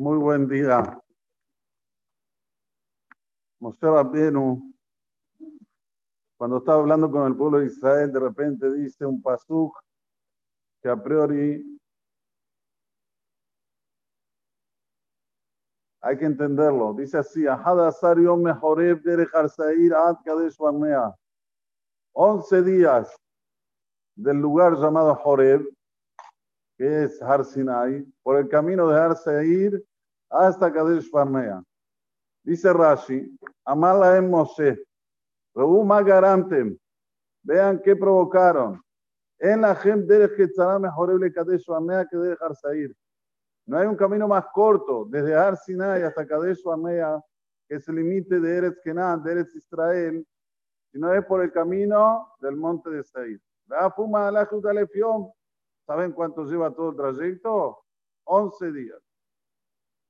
Muy buen día. Moshe Rabbeinu, cuando estaba hablando con el pueblo de Israel, de repente dice un pasuk que a priori hay que entenderlo. Dice así, Ad Kadesh Barnea. 11 días del lugar llamado Joreb, que es Har Sinai, por el camino de Har hasta Kadesh Barnea. Dice Rashi, Amala en Moshe, Rebu Magarantem, vean qué provocaron. En la gente de Quetzalá mejorable Kadesh Barnea que de Har Seir. No hay un camino más corto desde Har Sinai hasta Kadesh Barnea, que es el límite de Eretz Kenan, de Eretz Israel, sino es por el camino del monte de Seir. ¿Saben cuánto lleva todo el trayecto? 11 días.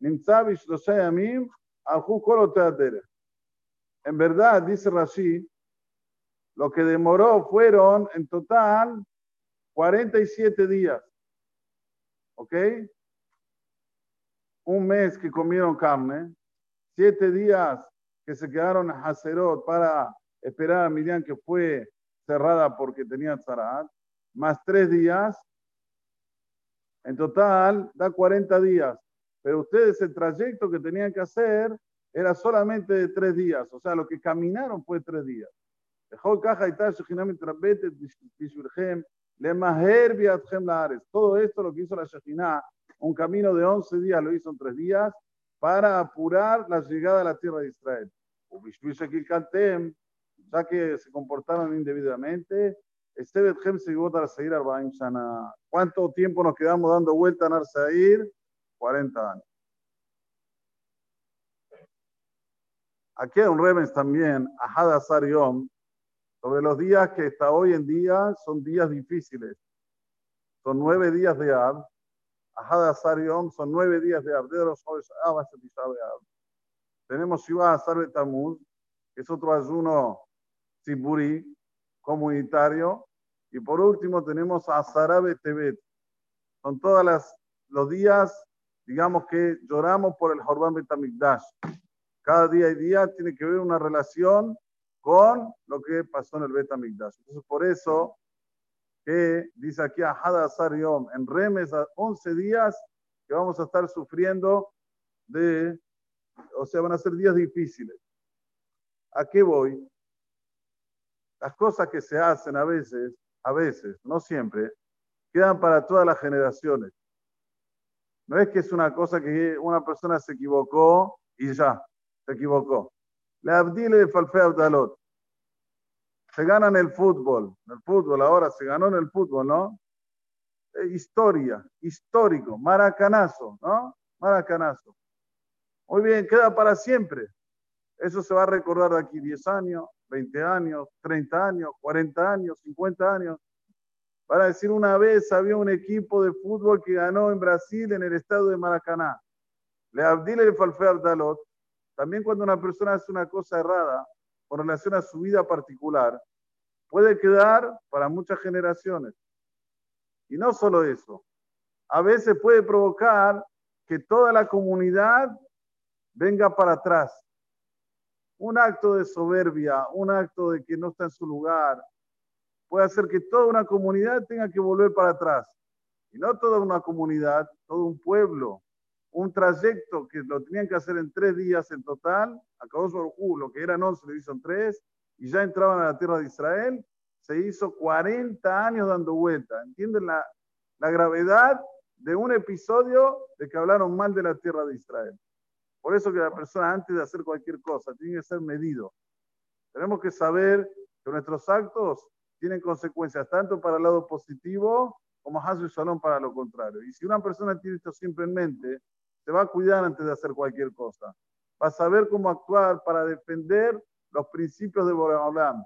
נמצא בשלושה ימים, הלכו כל אותה הדרך. En verdad, dice Rashi, lo que demoró fueron en total 47 días. ¿Ok? Un mes que comieron carne, siete días que se quedaron en Haserot para esperar a Miriam que fue cerrada porque tenía Zarat, más tres días, en total da 40 días. Pero ustedes el trayecto que tenían que hacer era solamente de tres días, o sea, lo que caminaron fue tres días. Todo esto lo que hizo la Shekhinah, un camino de 11 días lo hizo en tres días para apurar la llegada a la tierra de Israel ya que se comportaron indebidamente. ¿Cuánto tiempo nos quedamos dando vuelta en Arsair? 40 años. Aquí hay un Remens también, Ahad Yom, sobre los días que hasta hoy en día son días difíciles. Son nueve días de Ab. Ahad Yom son nueve días de Ab. Tenemos Shiva Azar Betamuz, que es otro ayuno Siburi, comunitario. Y por último tenemos a Sarabe Tebet. Son todos los días, digamos que lloramos por el Jorban Betamikdash. Cada día y día tiene que ver una relación con lo que pasó en el Betamikdash. Entonces, por eso que dice aquí a Hada Yom, en Remes, a 11 días que vamos a estar sufriendo de, o sea, van a ser días difíciles. ¿A qué voy? las cosas que se hacen a veces, a veces, no siempre, quedan para todas las generaciones. No es que es una cosa que una persona se equivocó y ya, se equivocó. Le abdile falfe abdalot. Se gana en el fútbol. En el fútbol ahora se ganó en el fútbol, ¿no? historia, histórico, maracanazo, ¿no? Maracanazo. Muy bien, queda para siempre. Eso se va a recordar de aquí 10 años, 20 años, 30 años, 40 años, 50 años. Para decir, una vez había un equipo de fútbol que ganó en Brasil en el estado de Maracaná. Le Abdil el Falfe Abdalot. También cuando una persona hace una cosa errada con relación a su vida particular, puede quedar para muchas generaciones. Y no solo eso, a veces puede provocar que toda la comunidad venga para atrás un acto de soberbia, un acto de que no está en su lugar, puede hacer que toda una comunidad tenga que volver para atrás. Y no toda una comunidad, todo un pueblo, un trayecto que lo tenían que hacer en tres días en total, acabó su lo que eran once, le hizo en tres, y ya entraban a la tierra de Israel, se hizo 40 años dando vuelta. ¿Entienden la, la gravedad de un episodio de que hablaron mal de la tierra de Israel? Por eso que la persona antes de hacer cualquier cosa tiene que ser medido. Tenemos que saber que nuestros actos tienen consecuencias tanto para el lado positivo como Hasu Shalom para lo contrario. Y si una persona tiene esto siempre en mente, te va a cuidar antes de hacer cualquier cosa. Va a saber cómo actuar para defender los principios de Boreolam.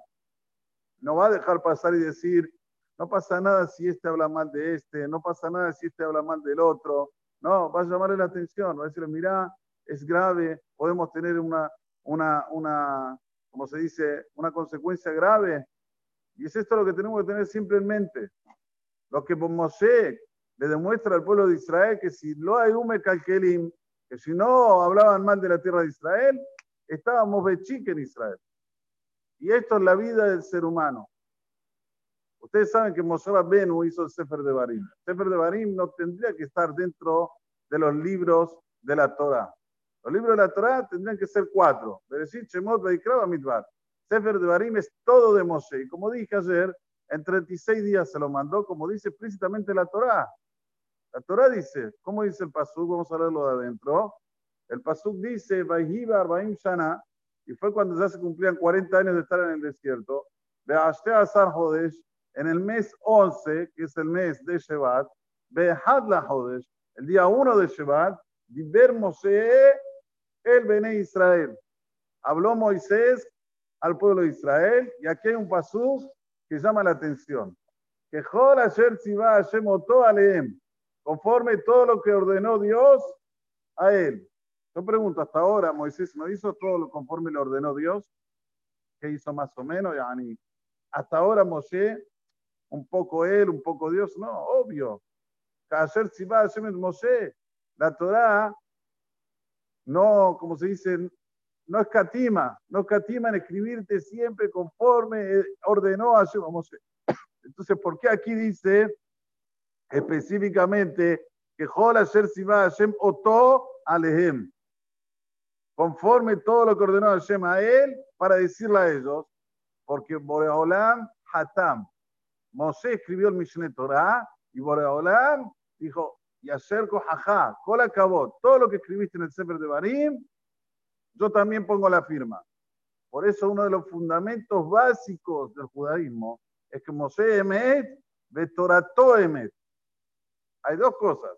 No va a dejar pasar y decir, no pasa nada si este habla mal de este, no pasa nada si este habla mal del otro. No, va a llamarle la atención, va a decirle, mira, es grave, podemos tener una, una, una, como se dice, una consecuencia grave. Y es esto lo que tenemos que tener siempre en mente. Lo que Moshe le demuestra al pueblo de Israel que si lo hay un calquelim, que si no hablaban mal de la tierra de Israel, estábamos bechique en Israel. Y esto es la vida del ser humano. Ustedes saben que Moshe Benu hizo el Sefer de Barim. El Sefer de Barim no tendría que estar dentro de los libros de la Torah. Los libros de la Torah tendrían que ser cuatro. Bereshit, Shemot, Vaikra, Midbar. Sefer de Barim es todo de Moshe. Y como dije ayer, en 36 días se lo mandó, como dice explícitamente la Torah. La Torah dice, ¿cómo dice el Pasuk? Vamos a leerlo de adentro. El Pasuk dice, Arbaim Shana, y fue cuando ya se cumplían 40 años de estar en el desierto. De Azar Hodesh, en el mes 11, que es el mes de Shevat, Behadla Hodesh, el día 1 de Shevat, Diber Moshe el Bene Israel. Habló Moisés al pueblo de Israel, y aquí hay un pasú que llama la atención. Que Asher Tziva Hashem Aleem, conforme todo lo que ordenó Dios a él. Yo pregunto, hasta ahora Moisés no hizo todo lo conforme le ordenó Dios. ¿Qué hizo más o menos? Yani, hasta ahora Moshe, un poco él, un poco Dios. No, obvio. Hacer si va a Moshe, la Torah no, como se dice, no escatima, no escatima en escribirte siempre conforme ordenó a Moshe. Entonces, ¿por qué aquí dice específicamente que Jol Asher Siva Hashem Oto Alehem? Conforme todo lo que ordenó Hashem a él, para decirle a ellos, porque Boreolam Hatam, Moshe escribió el Mishneh Torah y Boreolam dijo, y acerco jaja, cola acabó, todo lo que escribiste en el Sefer de Barim, yo también pongo la firma. Por eso uno de los fundamentos básicos del judaísmo es que Moshe Emet, Betorato Emet. Hay dos cosas,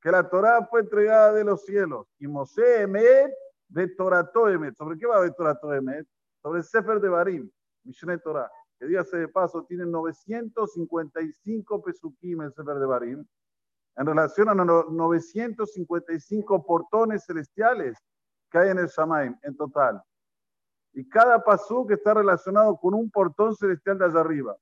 que la Torah fue entregada de los cielos y Moshe Emet, Betorato Emet. ¿Sobre qué va Betorato Emet? Sobre el Sefer de Barim, Mishneh Torah. Que dígase de paso, tiene 955 pesukim el Sefer de Barim en relación a los 955 portones celestiales que hay en el Shamaim en total. Y cada pasú que está relacionado con un portón celestial de allá arriba.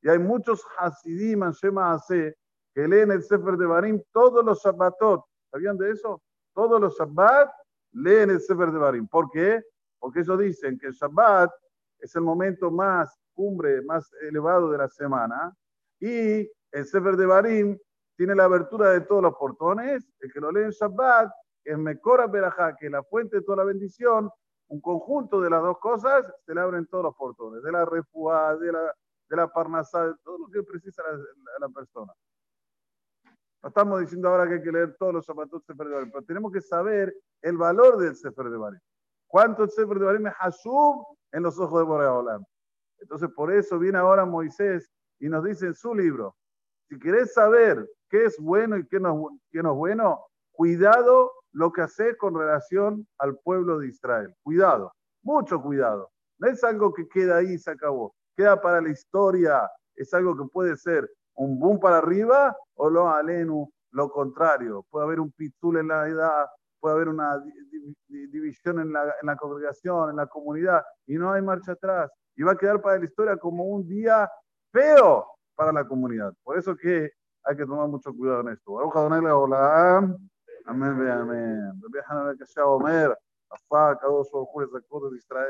Y hay muchos Hasidim, Shema Ase, que leen el Sefer de Barim todos los Shabbatot. ¿Sabían de eso? Todos los Shabbat leen el Sefer de Barim. ¿Por qué? Porque ellos dicen que el Shabbat es el momento más cumbre, más elevado de la semana. Y el Sefer de Barim tiene la abertura de todos los portones, el que lo lee en Shabbat, es Mekora Berajá, que la fuente de toda la bendición, un conjunto de las dos cosas, se le abren todos los portones, de la refuá, de la, de la parnasá, de todo lo que precisa la, persona. No estamos diciendo ahora que hay que leer todos los Shabbatot Sefer de Barim, pero tenemos que saber el valor del Sefer de Barim. ¿Cuánto el Sefer de Barim es Hashub en los ojos de Boreolam? Entonces, por eso viene ahora Moisés y nos dice en su libro, si querés saber qué es bueno y qué no, qué no es bueno, cuidado lo que haces con relación al pueblo de Israel. Cuidado, mucho cuidado. No es algo que queda ahí y se acabó. Queda para la historia. Es algo que puede ser un boom para arriba o lo alenu, lo contrario. Puede haber un pitul en la edad, puede haber una división en la, congregación, en la comunidad, y no hay marcha atrás. Y va a quedar para la historia como un día feo para la comunidad. Por eso que hay que tomar mucho cuidado en esto. Baruch אמן ואמן. רבי חנן הקשר אומר, עשה הקדוש ברוך הוא לזכות את ישראל